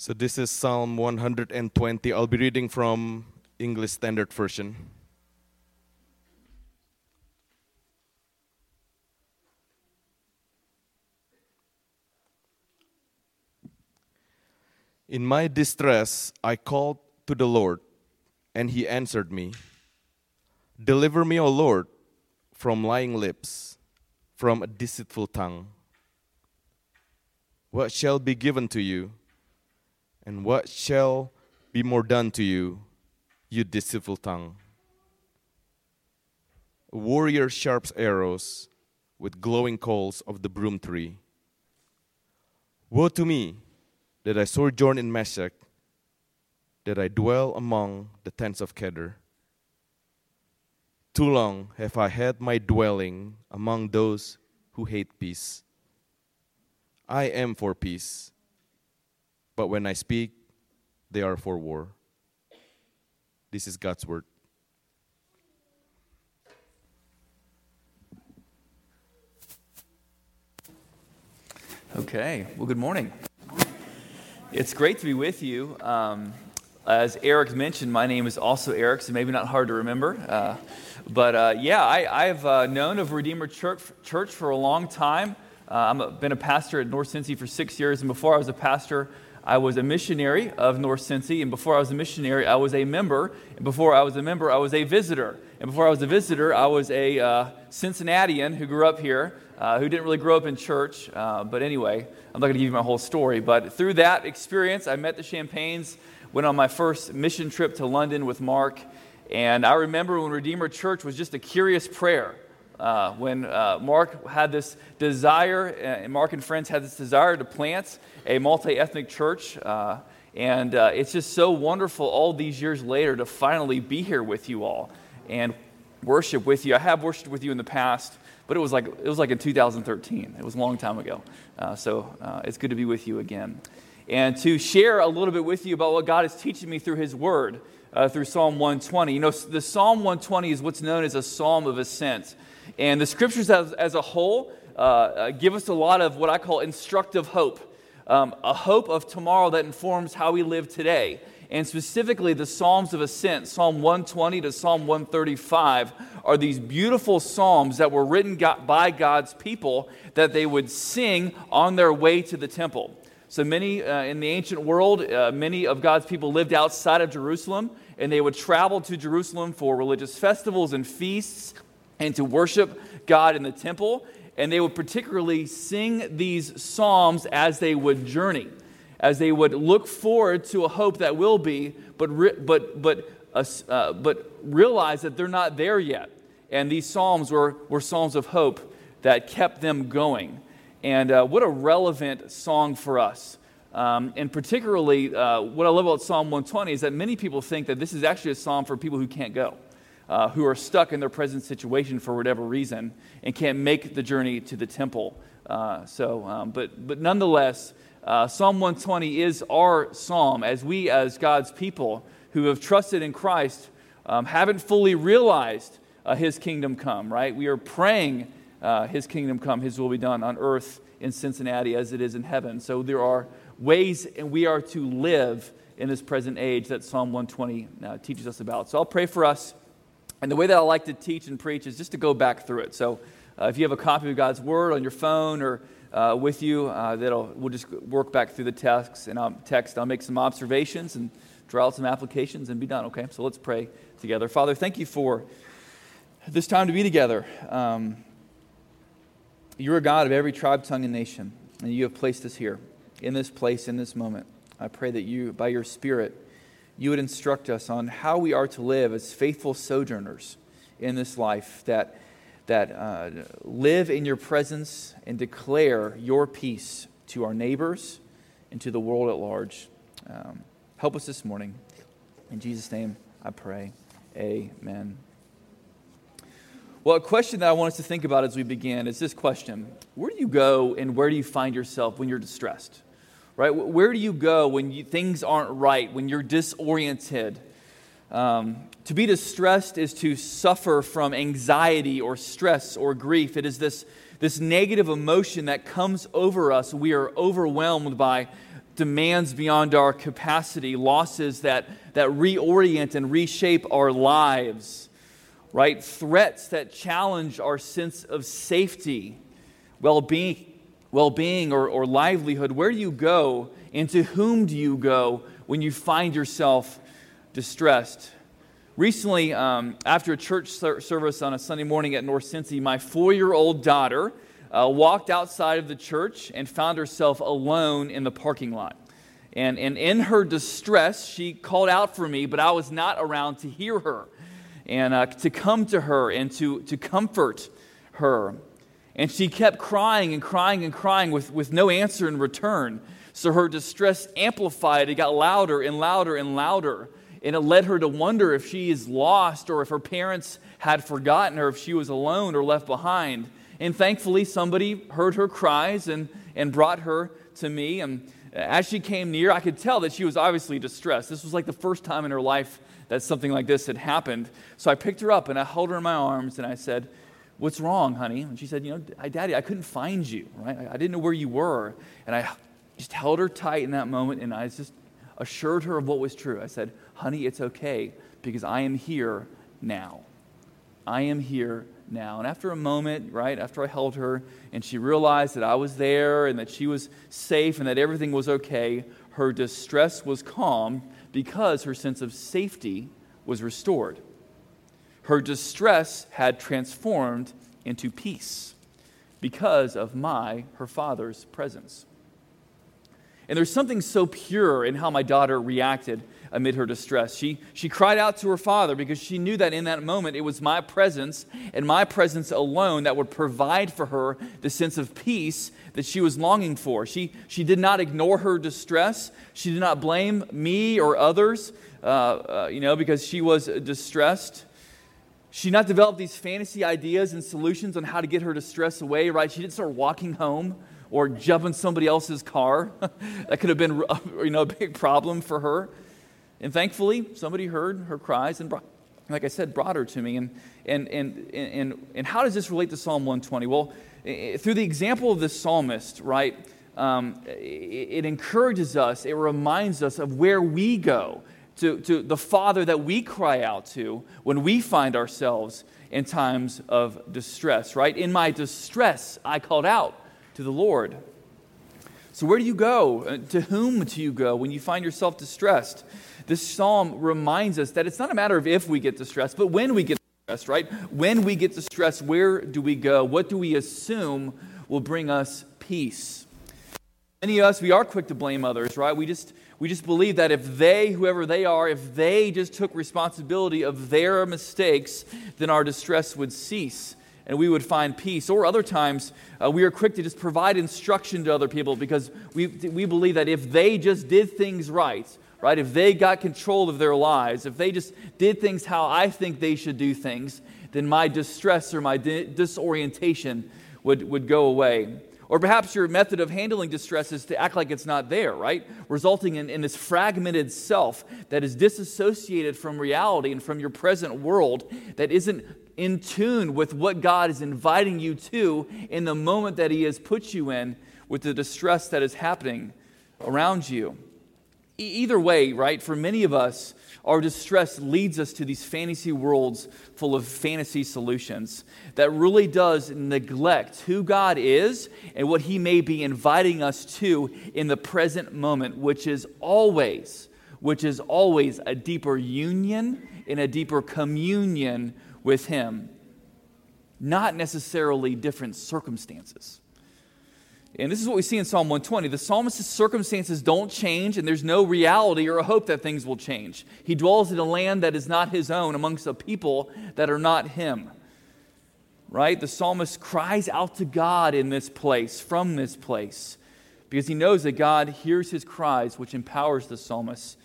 So this is Psalm 120. I'll be reading from English Standard Version. In my distress, I called to the Lord, and he answered me. Deliver me, O Lord, from lying lips, from a deceitful tongue. What shall be given to you? And what shall be more done to you, you deceitful tongue? A warrior sharps arrows with glowing coals of the broom tree. Woe to me that I sojourn in Meshech, that I dwell among the tents of Kedar. Too long have I had my dwelling among those who hate peace. I am for peace, but when I speak, they are for war. This is God's word. Okay, well, good morning. It's great to be with you. Um, as Eric mentioned, my name is also Eric, so maybe not hard to remember. Uh, but uh, yeah, I, have uh, known of Redeemer Church, Church for a long time. Uh, I've been a pastor at North Cincy for six years, and before I was a pastor, I was a missionary of North Cincy, and before I was a missionary, I was a member, and before I was a member, I was a visitor, and before I was a visitor, I was a uh, Cincinnatian who grew up here, uh, who didn't really grow up in church. Uh, but anyway, I'm not going to give you my whole story. But through that experience, I met the Champagnes, went on my first mission trip to London with Mark, and I remember when Redeemer Church was just a curious prayer. Uh, when uh, Mark had this desire, and uh, Mark and friends had this desire to plant a multi ethnic church. Uh, and uh, it's just so wonderful all these years later to finally be here with you all and worship with you. I have worshiped with you in the past, but it was like, it was like in 2013. It was a long time ago. Uh, so it's good to be with you again. And to share a little bit with you about what God is teaching me through His Word. Through Psalm 120. You know, the Psalm 120 is what's known as a psalm of ascent. And the scriptures as, as a whole uh, uh, give us a lot of what I call instructive hope um, a hope of tomorrow that informs how we live today. And specifically, the Psalms of Ascent, Psalm 120 to Psalm 135, are these beautiful Psalms that were written by God's people that they would sing on their way to the temple. So many uh, in the ancient world, uh, many of God's people lived outside of Jerusalem, and they would travel to Jerusalem for religious festivals and feasts and to worship God in the temple. And they would particularly sing these psalms as they would journey, as they would look forward to a hope that will be, but, re- but, but, uh, uh, but realize that they're not there yet. And these psalms were, were psalms of hope that kept them going. And uh, what a relevant song for us. Um, and particularly, uh, what I love about Psalm 120 is that many people think that this is actually a psalm for people who can't go uh, who are stuck in their present situation for whatever reason and can't make the journey to the temple. Uh, so, um, but, but nonetheless, uh, Psalm 120 is our psalm as we, as God's people who have trusted in Christ, um, haven't fully realized uh, His kingdom come, right? We are praying uh, His kingdom come, His will be done on earth in Cincinnati as it is in heaven. So there are ways and we are to live in this present age that Psalm 120 uh, teaches us about. So I'll pray for us. And the way that I like to teach and preach is just to go back through it. So uh, if you have a copy of God's Word on your phone or uh, with you, uh, that'll, we'll just work back through the text and I'll text. I'll make some observations and draw out some applications and be done. Okay, so let's pray together. Father, thank you for this time to be together. Um, you're a God of every tribe, tongue, and nation, and you have placed us here in this place, in this moment. I pray that you, by your Spirit, you would instruct us on how we are to live as faithful sojourners in this life, that, that uh, live in your presence and declare your peace to our neighbors and to the world at large. Um, help us this morning. In Jesus' name, I pray. Amen. Well, a question that I want us to think about as we begin is this question Where do you go and where do you find yourself when you're distressed? Right? Where do you go when you, things aren't right, when you're disoriented? Um, to be distressed is to suffer from anxiety or stress or grief. It is this, this negative emotion that comes over us. We are overwhelmed by demands beyond our capacity, losses that, that reorient and reshape our lives, right? Threats that challenge our sense of safety, well being, well being or, or livelihood. Where do you go and to whom do you go when you find yourself distressed? Recently, um, after a church service on a Sunday morning at North Cincy, my four year old daughter uh, walked outside of the church and found herself alone in the parking lot. And, and in her distress, she called out for me, but I was not around to hear her and uh, to come to her and to, to comfort her. And she kept crying and crying and crying with, with no answer in return. So her distress amplified. It got louder and louder and louder. And it led her to wonder if she is lost or if her parents had forgotten her, if she was alone or left behind. And thankfully, somebody heard her cries and, and brought her to me. And as she came near, I could tell that she was obviously distressed. This was like the first time in her life that something like this had happened. So I picked her up and I held her in my arms and I said, What's wrong, honey? And she said, You know, Daddy, I couldn't find you, right? I, I didn't know where you were. And I just held her tight in that moment and I just assured her of what was true. I said, Honey, it's okay because I am here now. I am here now. And after a moment, right, after I held her and she realized that I was there and that she was safe and that everything was okay, her distress was calmed because her sense of safety was restored. Her distress had transformed into peace because of my, her father's presence. And there's something so pure in how my daughter reacted amid her distress. She, she cried out to her father because she knew that in that moment it was my presence and my presence alone that would provide for her the sense of peace that she was longing for. She, she did not ignore her distress. She did not blame me or others, uh, uh, you know, because she was distressed. She not developed these fantasy ideas and solutions on how to get her distress away, right? She didn't start walking home or jump in somebody else's car. that could have been you know, a big problem for her. And thankfully, somebody heard her cries and, brought, like I said, brought her to me. And, and, and, and, and how does this relate to Psalm 120? Well, through the example of this psalmist, right, um, it, it encourages us, it reminds us of where we go, to, to the Father that we cry out to when we find ourselves in times of distress, right? In my distress, I called out to the Lord. So, where do you go? Uh, to whom do you go when you find yourself distressed? This psalm reminds us that it's not a matter of if we get distressed, but when we get distressed, right? When we get distressed, where do we go? What do we assume will bring us peace? Many of us, we are quick to blame others, right? We just, we just believe that if they, whoever they are, if they just took responsibility of their mistakes, then our distress would cease and we would find peace. Or other times, uh, we are quick to just provide instruction to other people because we, we believe that if they just did things right, right? If they got control of their lives, if they just did things how I think they should do things, then my distress or my di- disorientation would, would go away. Or perhaps your method of handling distress is to act like it's not there, right? Resulting in, in this fragmented self that is disassociated from reality and from your present world, that isn't in tune with what God is inviting you to in the moment that He has put you in with the distress that is happening around you either way, right, for many of us, our distress leads us to these fantasy worlds full of fantasy solutions that really does neglect who God is and what He may be inviting us to in the present moment, which is always, which is always a deeper union and a deeper communion with Him, not necessarily different circumstances. And this is what we see in Psalm 120. The psalmist's circumstances don't change, and there's no reality or a hope that things will change. He dwells in a land that is not his own, amongst a people that are not him. Right? The psalmist cries out to God in this place, from this place, because he knows that God hears his cries, which empowers the psalmist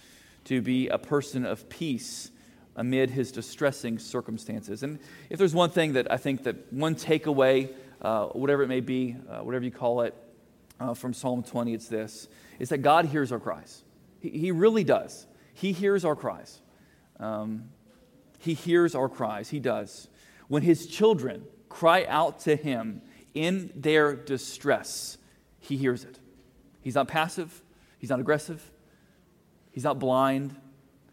to be a person of peace amid his distressing circumstances. And if there's one thing that I think that one takeaway uh, whatever it may be, uh, whatever you call it, uh, from Psalm 20, it's this is that God hears our cries. He, he really does. He hears our cries. Um, he hears our cries. He does. When his children cry out to him in their distress, he hears it. He's not passive, He's not aggressive. He's not blind.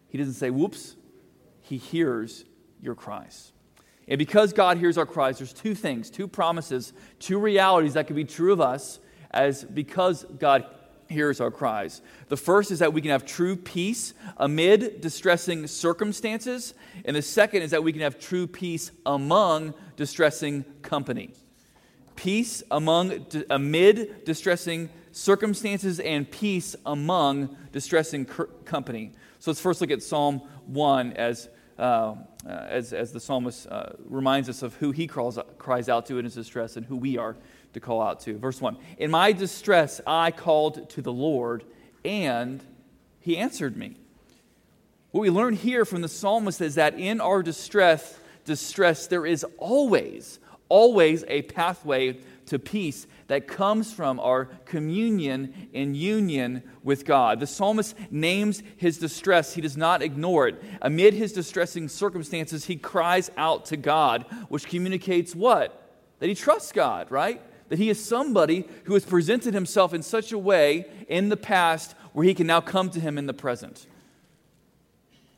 He doesn't say, whoops. He hears your cries. And because God hears our cries, there's two things, two promises, two realities that can be true of us as because God hears our cries. The first is that we can have true peace amid distressing circumstances, and the second is that we can have true peace among distressing company. Peace among amid distressing circumstances and peace among distressing company. So let's first look at Psalm 1 as uh, as, as the psalmist uh, reminds us of who he cries out to in his distress and who we are to call out to. Verse 1 In my distress, I called to the Lord, and he answered me. What we learn here from the psalmist is that in our distress, distress there is always, always a pathway to peace that comes from our communion and union with God. The psalmist names his distress, he does not ignore it. Amid his distressing circumstances, he cries out to God, which communicates what? That he trusts God, right? That he is somebody who has presented himself in such a way in the past where he can now come to him in the present.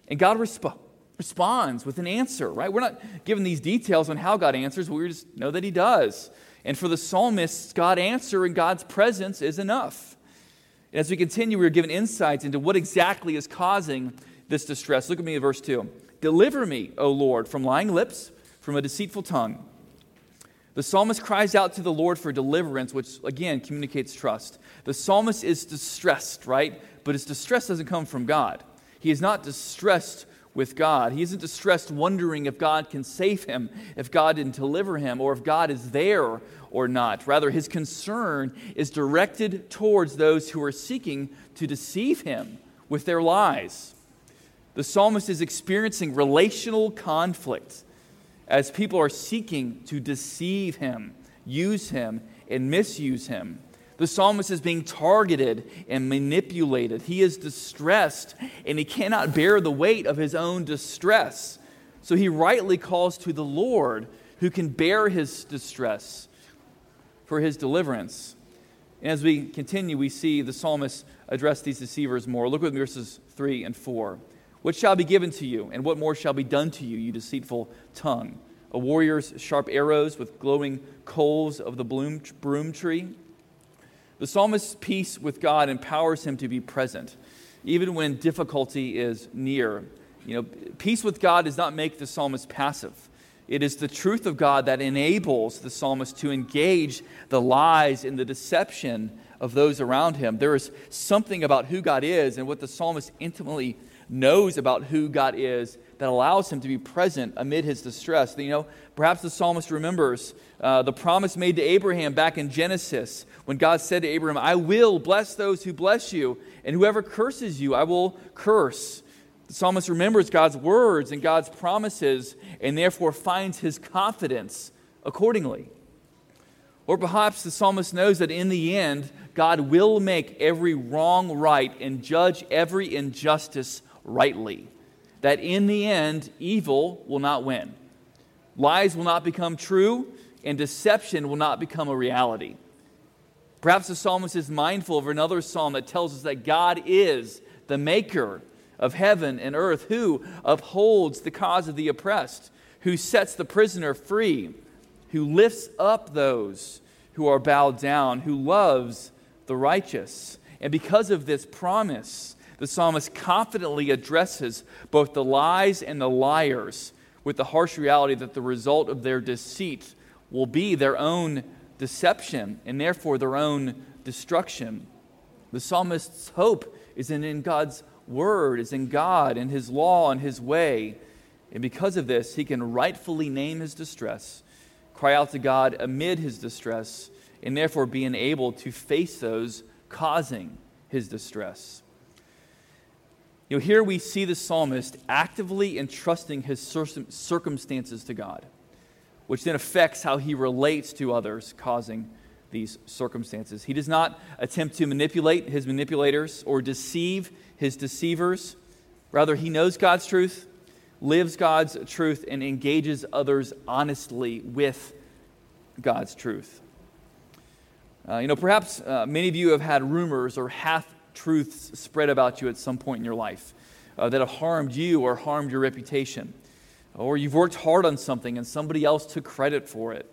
And God resp- responds with an answer, right? We're not given these details on how God answers, we just know that he does. And for the psalmists, God's answer and God's presence is enough. And as we continue, we are given insights into what exactly is causing this distress. Look at me verse 2. Deliver me, O Lord, from lying lips, from a deceitful tongue. The psalmist cries out to the Lord for deliverance, which again communicates trust. The psalmist is distressed, right? But his distress doesn't come from God. He is not distressed with God. He isn't distressed wondering if God can save him, if God didn't deliver him, or if God is there or not. Rather, his concern is directed towards those who are seeking to deceive him with their lies. The psalmist is experiencing relational conflict as people are seeking to deceive him, use him, and misuse him. The psalmist is being targeted and manipulated. He is distressed and he cannot bear the weight of his own distress. So he rightly calls to the Lord who can bear his distress for his deliverance. And as we continue, we see the psalmist address these deceivers more. Look at verses 3 and 4. What shall be given to you, and what more shall be done to you, you deceitful tongue? A warrior's sharp arrows with glowing coals of the bloom, broom tree? The psalmist's peace with God empowers him to be present, even when difficulty is near. You know, peace with God does not make the psalmist passive. It is the truth of God that enables the psalmist to engage the lies and the deception of those around him. There is something about who God is and what the psalmist intimately knows about who God is that allows him to be present amid his distress. You know, perhaps the psalmist remembers uh, the promise made to Abraham back in Genesis when God said to Abraham, I will bless those who bless you, and whoever curses you, I will curse. The psalmist remembers God's words and God's promises, and therefore finds his confidence accordingly. Or perhaps the psalmist knows that in the end, God will make every wrong right and judge every injustice rightly. That in the end, evil will not win. Lies will not become true, and deception will not become a reality. Perhaps the psalmist is mindful of another psalm that tells us that God is the maker of heaven and earth, who upholds the cause of the oppressed, who sets the prisoner free, who lifts up those who are bowed down, who loves the righteous. And because of this promise, the psalmist confidently addresses both the lies and the liars with the harsh reality that the result of their deceit will be their own deception and therefore their own destruction. The psalmist's hope is in, in God's word, is in God and his law and his way. And because of this, he can rightfully name his distress, cry out to God amid his distress, and therefore be enabled to face those causing his distress. You know, here we see the psalmist actively entrusting his circumstances to God, which then affects how he relates to others causing these circumstances. He does not attempt to manipulate his manipulators or deceive his deceivers. Rather, he knows God's truth, lives God's truth, and engages others honestly with God's truth. Uh, you know, perhaps uh, many of you have had rumors or half truths spread about you at some point in your life uh, that have harmed you or harmed your reputation. Or you've worked hard on something and somebody else took credit for it.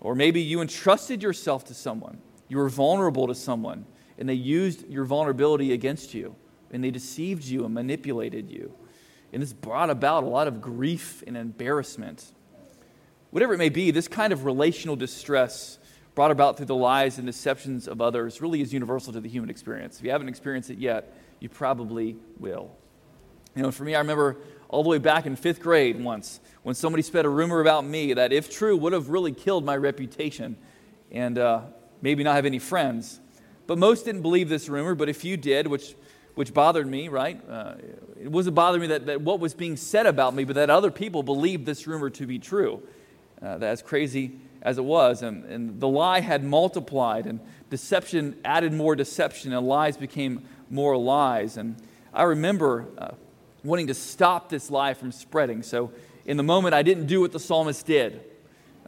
Or maybe you entrusted yourself to someone. You were vulnerable to someone and they used your vulnerability against you and they deceived you and manipulated you. And this brought about a lot of grief and embarrassment. Whatever it may be, this kind of relational distress brought about through the lies and deceptions of others really is universal to the human experience. If you haven't experienced it yet, you probably will. You know, for me, I remember all the way back in fifth grade once when somebody spread a rumor about me that, if true, would have really killed my reputation and uh, maybe not have any friends. But most didn't believe this rumor, but a few did, which, which bothered me, right? Uh, it wasn't bothering me that, that what was being said about me, but that other people believed this rumor to be true. Uh, as crazy as it was. And, and the lie had multiplied, and deception added more deception, and lies became more lies. And I remember uh, wanting to stop this lie from spreading. So in the moment, I didn't do what the psalmist did.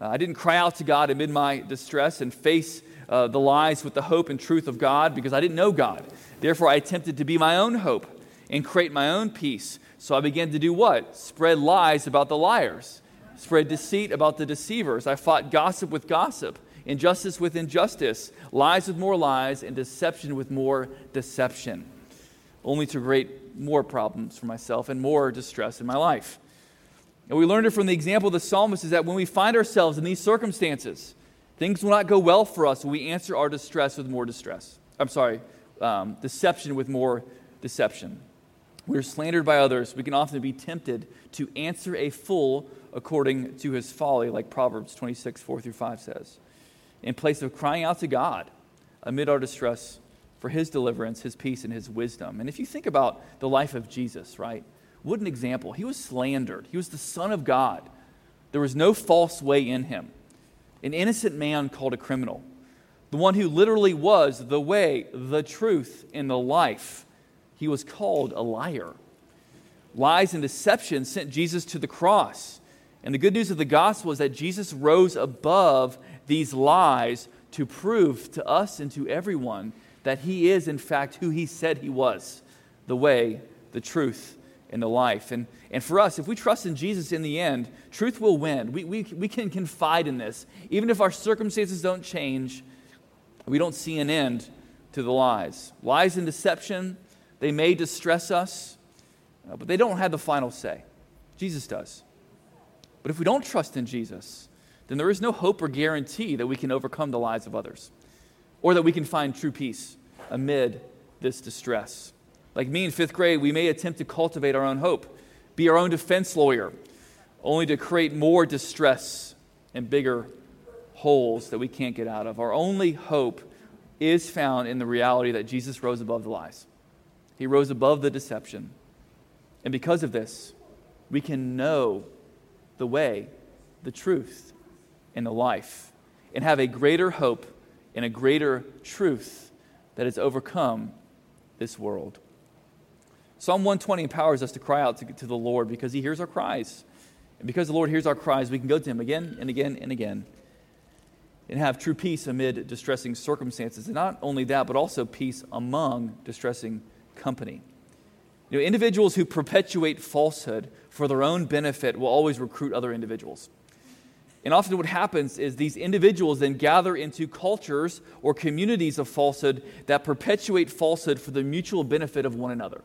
Uh, I didn't cry out to God amid my distress and face uh, the lies with the hope and truth of God because I didn't know God. Therefore, I attempted to be my own hope and create my own peace. So I began to do what? Spread lies about the liars, spread deceit about the deceivers. I fought gossip with gossip, injustice with injustice, lies with more lies, and deception with more deception, only to create more problems for myself and more distress in my life. And we learned it from the example of the psalmist is that when we find ourselves in these circumstances, Things will not go well for us when we answer our distress with more distress. I'm sorry, um, deception with more deception. We're slandered by others. We can often be tempted to answer a fool according to his folly, like Proverbs 26, 4 through 5 says, in place of crying out to God amid our distress for his deliverance, his peace, and his wisdom. And if you think about the life of Jesus, right? What an example. He was slandered, he was the Son of God. There was no false way in him an innocent man called a criminal, the one who literally was the way, the truth, and the life. He was called a liar. Lies and deception sent Jesus to the cross. And the good news of the gospel is that Jesus rose above these lies to prove to us and to everyone that he is, in fact, who he said he was the way, the truth, and the life. And, and for us, if we trust in Jesus in the end, truth will win. We, we, we can confide in this. Even if our circumstances don't change, we don't see an end to the lies. Lies and deception, they may distress us, uh, but they don't have the final say. Jesus does. But if we don't trust in Jesus, then there is no hope or guarantee that we can overcome the lies of others or that we can find true peace amid this distress. Like me in fifth grade, we may attempt to cultivate our own hope, be our own defense lawyer, only to create more distress and bigger holes that we can't get out of. Our only hope is found in the reality that Jesus rose above the lies, He rose above the deception. And because of this, we can know the way, the truth, and the life, and have a greater hope and a greater truth that has overcome this world. Psalm 120 empowers us to cry out to, to the Lord because he hears our cries. And because the Lord hears our cries, we can go to him again and again and again and have true peace amid distressing circumstances. And not only that, but also peace among distressing company. You know, individuals who perpetuate falsehood for their own benefit will always recruit other individuals. And often what happens is these individuals then gather into cultures or communities of falsehood that perpetuate falsehood for the mutual benefit of one another.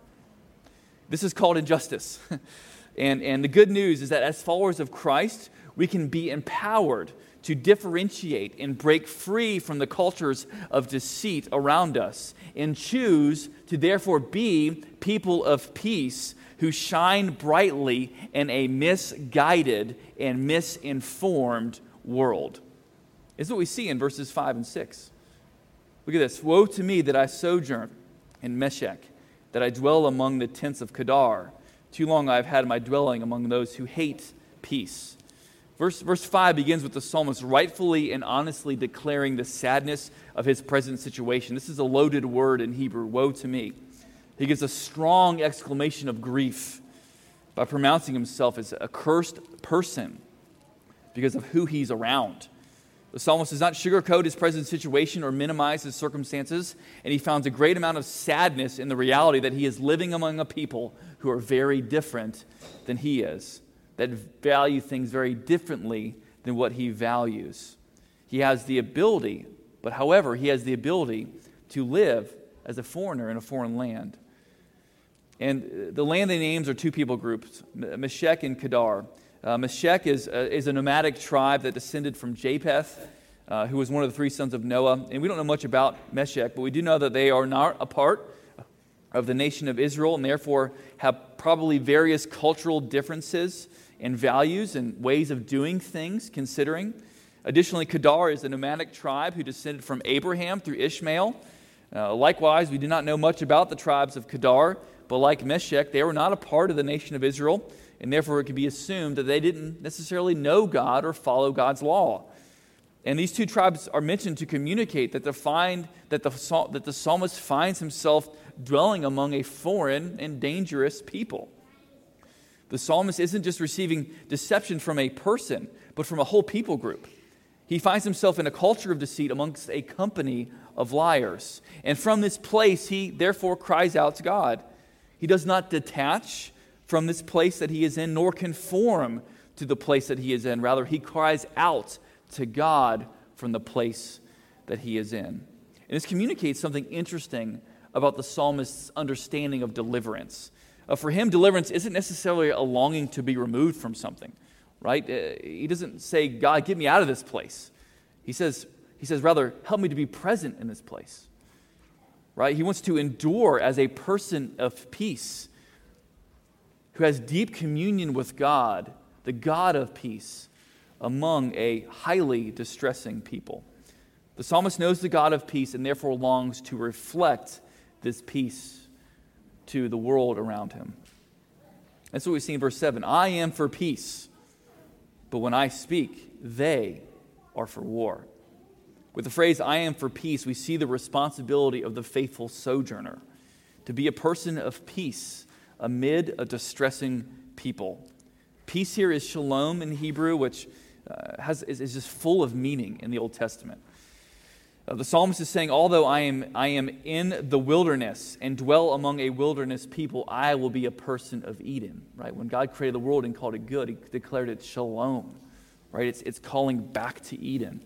This is called injustice. and, and the good news is that as followers of Christ, we can be empowered to differentiate and break free from the cultures of deceit around us and choose to therefore be people of peace who shine brightly in a misguided and misinformed world. Is what we see in verses 5 and 6. Look at this Woe to me that I sojourn in Meshech that I dwell among the tents of Kedar. Too long I have had my dwelling among those who hate peace. Verse, verse 5 begins with the psalmist rightfully and honestly declaring the sadness of his present situation. This is a loaded word in Hebrew, woe to me. He gives a strong exclamation of grief by pronouncing himself as a cursed person because of who he's around. The psalmist does not sugarcoat his present situation or minimize his circumstances, and he finds a great amount of sadness in the reality that he is living among a people who are very different than he is, that value things very differently than what he values. He has the ability, but however, he has the ability to live as a foreigner in a foreign land. And the land they names are two people groups, Meshech and Kedar. Uh, Meshech is, uh, is a nomadic tribe that descended from Japheth, uh, who was one of the three sons of Noah. And we don't know much about Meshech, but we do know that they are not a part of the nation of Israel and therefore have probably various cultural differences and values and ways of doing things, considering. Additionally, Kedar is a nomadic tribe who descended from Abraham through Ishmael. Uh, likewise, we do not know much about the tribes of Kedar, but like Meshech, they were not a part of the nation of Israel and therefore it could be assumed that they didn't necessarily know God or follow God's law. And these two tribes are mentioned to communicate that, find, that, the, that the psalmist finds himself dwelling among a foreign and dangerous people. The psalmist isn't just receiving deception from a person, but from a whole people group. He finds himself in a culture of deceit amongst a company of liars. And from this place, he therefore cries out to God. He does not detach from this place that he is in, nor conform to the place that he is in. Rather, he cries out to God from the place that he is in. And this communicates something interesting about the psalmist's understanding of deliverance. Uh, for him, deliverance isn't necessarily a longing to be removed from something, right? Uh, he doesn't say, God, get me out of this place. He says, he says, rather, help me to be present in this place, right? He wants to endure as a person of peace who has deep communion with God, the God of peace, among a highly distressing people. The psalmist knows the God of peace and therefore longs to reflect this peace to the world around him. That's what we see in verse 7. I am for peace, but when I speak, they are for war. With the phrase, I am for peace, we see the responsibility of the faithful sojourner to be a person of peace amid a distressing people. Peace here is shalom in Hebrew, which uh, has, is, is, just full of meaning in the Old Testament. Uh, the psalmist is saying, Although I am, I am in the wilderness and dwell among a wilderness people, I will be a person of Eden. Right? When God created the world and called it good, he declared it shalom. Right? It's, it's calling back to Eden.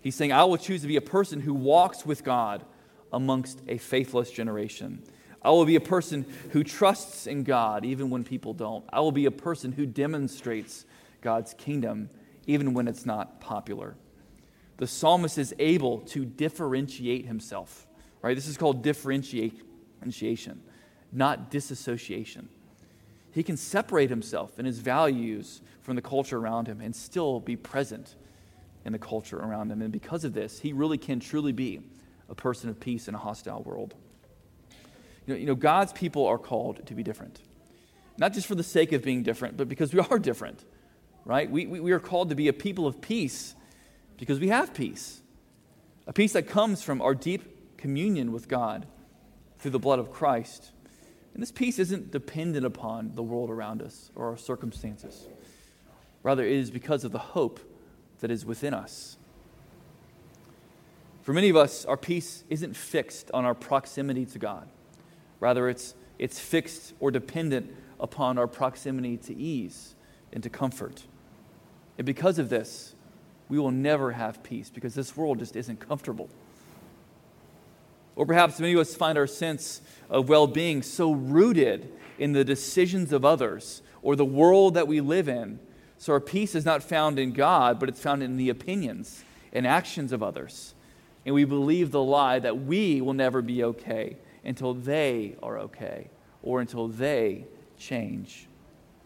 He's saying, I will choose to be a person who walks with God amongst a faithless generation. I will be a person who trusts in God even when people don't. I will be a person who demonstrates God's kingdom even when it's not popular. The psalmist is able to differentiate himself. Right? This is called differentiation, not disassociation. He can separate himself and his values from the culture around him and still be present in the culture around him. And because of this, he really can truly be a person of peace in a hostile world. You know, you know, God's people are called to be different. Not just for the sake of being different, but because we are different, right? We, we, we are called to be a people of peace because we have peace. A peace that comes from our deep communion with God through the blood of Christ. And this peace isn't dependent upon the world around us or our circumstances. Rather, it is because of the hope that is within us. For many of us, our peace isn't fixed on our proximity to God. Rather, it's, it's fixed or dependent upon our proximity to ease and to comfort. And because of this, we will never have peace because this world just isn't comfortable. Or perhaps many of us find our sense of well being so rooted in the decisions of others or the world that we live in. So our peace is not found in God, but it's found in the opinions and actions of others. And we believe the lie that we will never be okay until they are okay or until they change.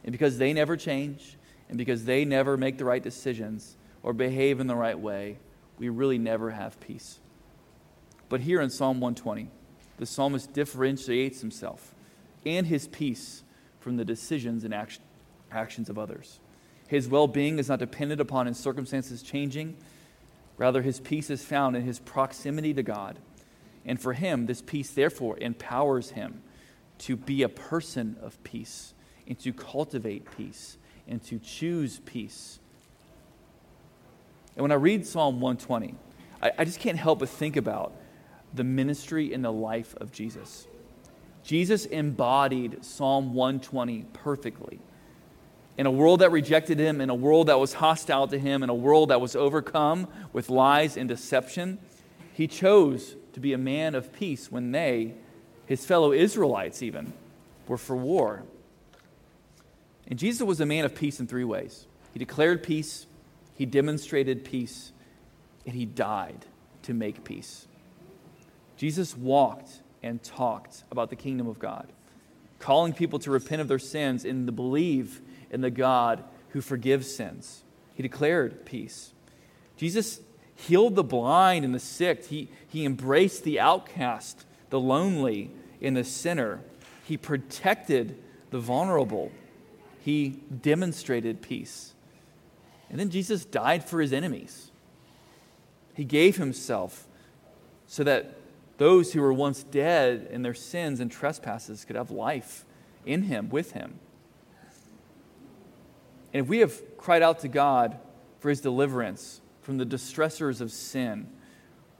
And because they never change and because they never make the right decisions or behave in the right way, we really never have peace. But here in Psalm 120, the psalmist differentiates himself and his peace from the decisions and action, actions of others. His well being is not dependent upon his circumstances changing. Rather, his peace is found in his proximity to God and for him, this peace, therefore, empowers him to be a person of peace and to cultivate peace and to choose peace. And when I read Psalm 120, I, I just can't help but think about the ministry and the life of Jesus. Jesus embodied Psalm 120 perfectly. In a world that rejected him, in a world that was hostile to him, in a world that was overcome with lies and deception, he chose to be a man of peace when they, his fellow Israelites even, were for war. And Jesus was a man of peace in three ways he declared peace, he demonstrated peace, and he died to make peace. Jesus walked and talked about the kingdom of God, calling people to repent of their sins and to believe in the God who forgives sins. He declared peace. Jesus healed the blind and the sick. He, he embraced the outcast, the lonely, and the sinner. He protected the vulnerable. He demonstrated peace. And then Jesus died for his enemies. He gave himself so that those who were once dead in their sins and trespasses could have life in him, with him. And if we have cried out to God for his deliverance from the distressors of sin,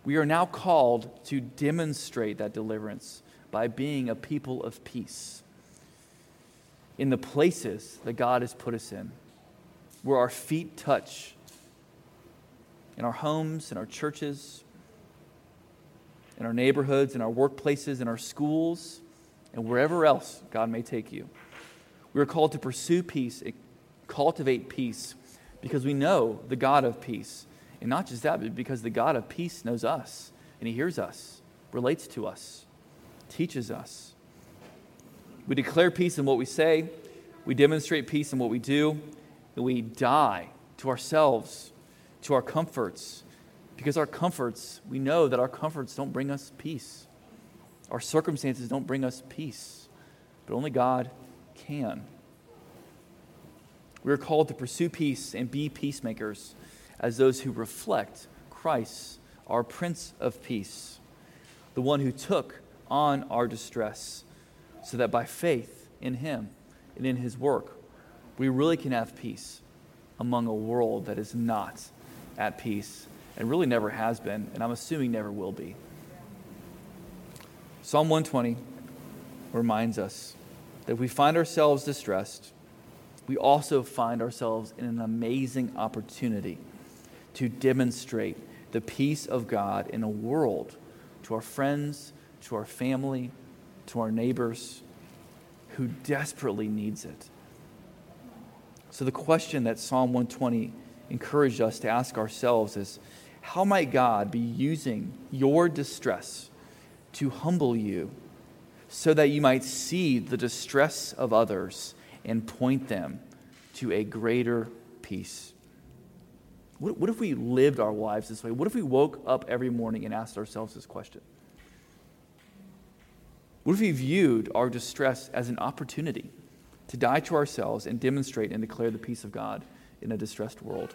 we are now called to demonstrate that deliverance by being a people of peace in the places that God has put us in, where our feet touch, in our homes, in our churches, in our neighborhoods, in our workplaces, in our schools, and wherever else God may take you. We are called to pursue peace, eh, cultivate peace, because we know the God of peace. And not just that, but because the God of peace knows us, and He hears us, relates to us, teaches us. We declare peace in what we say, we demonstrate peace in what we do, and we die to ourselves, to our comforts, because our comforts, we know that our comforts don't bring us peace. Our circumstances don't bring us peace, but only God can. We are called to pursue peace and be peacemakers as those who reflect Christ, our Prince of Peace, the one who took on our distress, so that by faith in Him and in His work, we really can have peace among a world that is not at peace and really never has been, and I'm assuming never will be. Psalm 120 reminds us that if we find ourselves distressed, we also find ourselves in an amazing opportunity to demonstrate the peace of God in a world to our friends, to our family, to our neighbors who desperately needs it. So, the question that Psalm 120 encouraged us to ask ourselves is how might God be using your distress to humble you so that you might see the distress of others and point them to a greater peace? What, what if we lived our lives this way? What if we woke up every morning and asked ourselves this question? What if we viewed our distress as an opportunity to die to ourselves and demonstrate and declare the peace of God in a distressed world?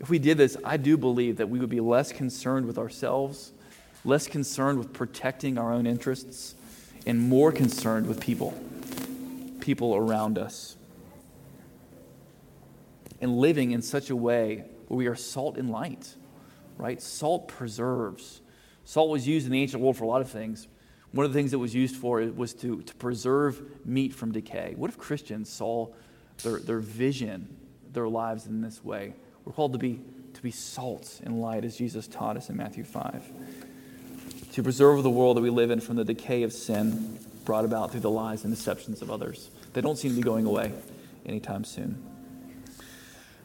If we did this, I do believe that we would be less concerned with ourselves, less concerned with protecting our own interests, and more concerned with people, people around us. And living in such a way where we are salt and light, right? Salt preserves. Salt was used in the ancient world for a lot of things. One of the things it was used for was to, to preserve meat from decay. What if Christians saw their, their vision, their lives in this way? We're called to be, to be salt and light, as Jesus taught us in Matthew 5. To preserve the world that we live in from the decay of sin brought about through the lies and deceptions of others. They don't seem to be going away anytime soon.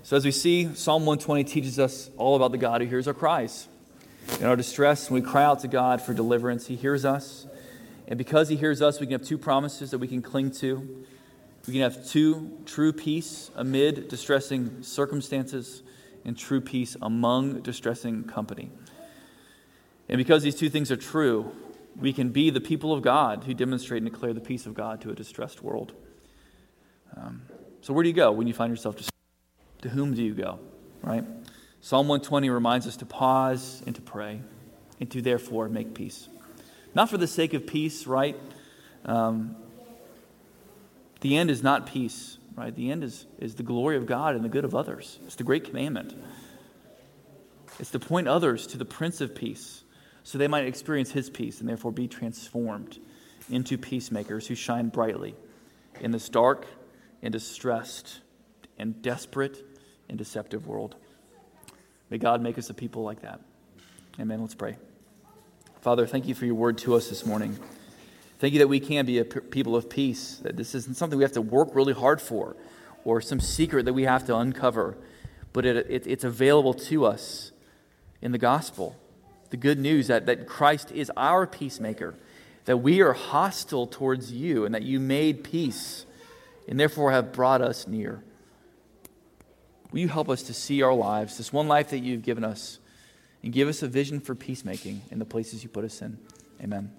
So, as we see, Psalm 120 teaches us all about the God who hears our cries. In our distress, when we cry out to God for deliverance, He hears us. And because He hears us, we can have two promises that we can cling to. We can have two true peace amid distressing circumstances and true peace among distressing company. And because these two things are true, we can be the people of God who demonstrate and declare the peace of God to a distressed world. Um, so, where do you go when you find yourself distressed? To whom do you go? Right? Psalm 120 reminds us to pause and to pray and to therefore make peace. Not for the sake of peace, right? Um, the end is not peace right? The end is, is the glory of God and the good of others. It's the great commandment. It's to point others to the Prince of Peace so they might experience his peace and therefore be transformed into peacemakers who shine brightly in this dark and distressed and desperate and deceptive world. May God make us a people like that. Amen. Let's pray. Father, thank you for your word to us this morning. Thank you that we can be a people of peace, that this isn't something we have to work really hard for or some secret that we have to uncover, but it, it, it's available to us in the gospel. The good news that, that Christ is our peacemaker, that we are hostile towards you, and that you made peace and therefore have brought us near. Will you help us to see our lives, this one life that you've given us, and give us a vision for peacemaking in the places you put us in? Amen.